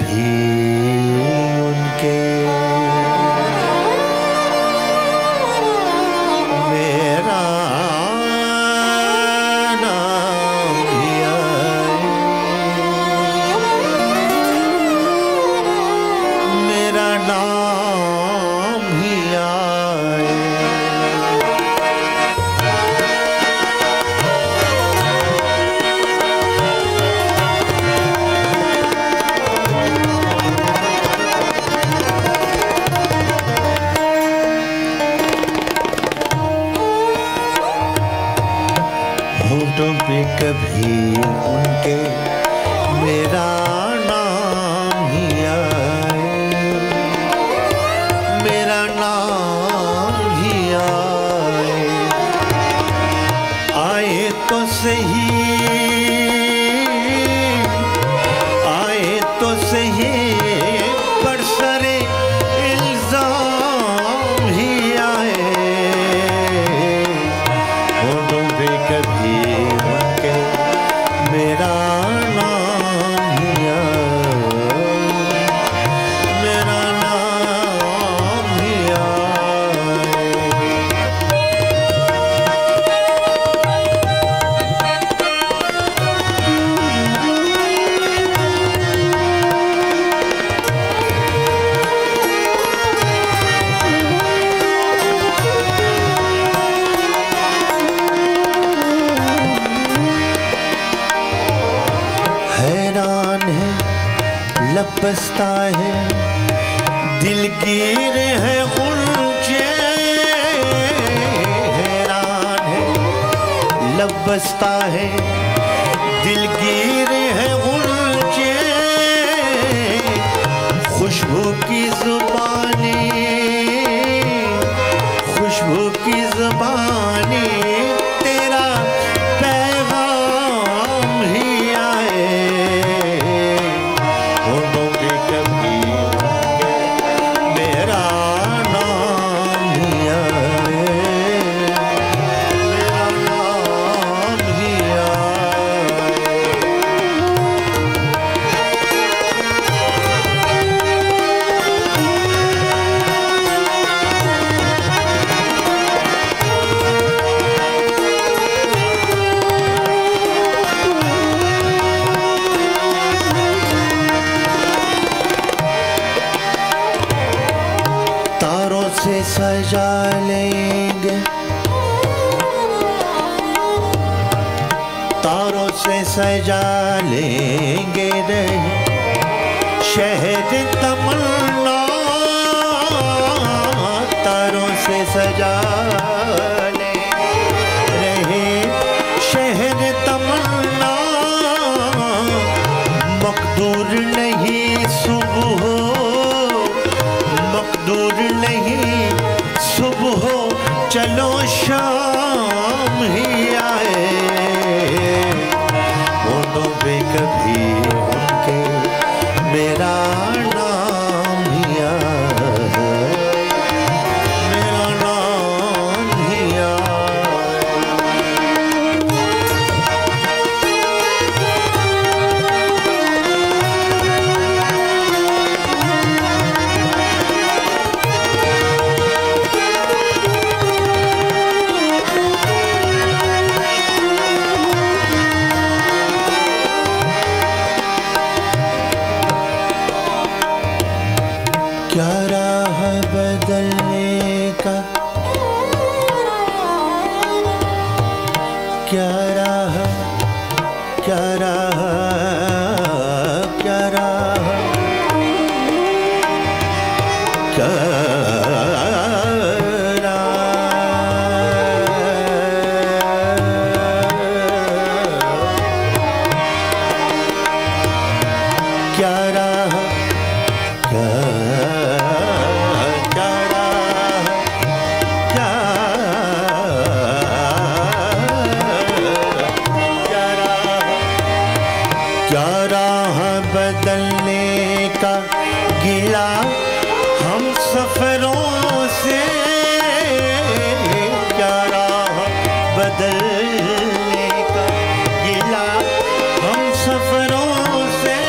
بھی ان کے کبھی ان کے لپستا ہے۔ دل گیر ہے اونچے حیران ہے۔ لب لبستا ہے۔ دل گیر ہے سے سجا لیں گے۔ تاروں سے سجا لیں گے رہے شہد تمنا، تاروں سے سجا شام ہی آئے۔ وہ پہ کبھی کیا راہ بدلنے کا؟ کیا راہ کیا راہ کیا راہ؟ کیا ہم سفروں سے کیا راہ بدلنے کا گلا؟ ہم سفروں سے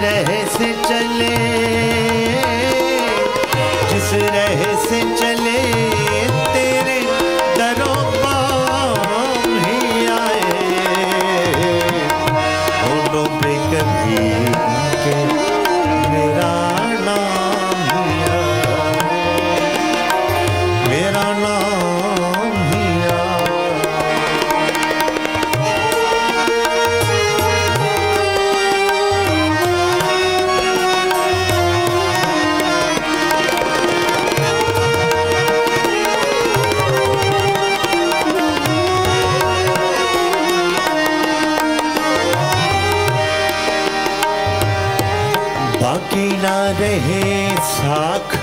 رہ سے چلے باقی نہ رہے ساکھ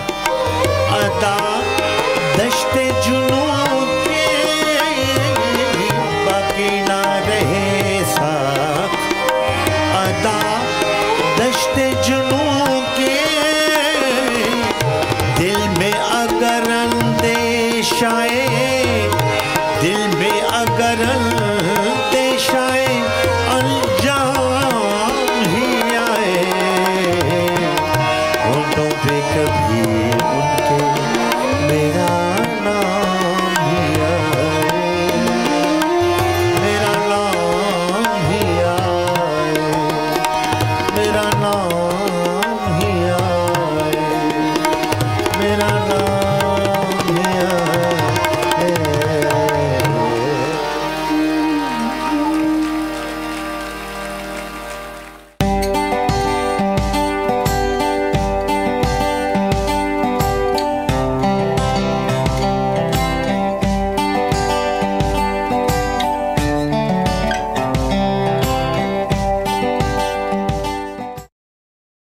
عطا دشت جنوں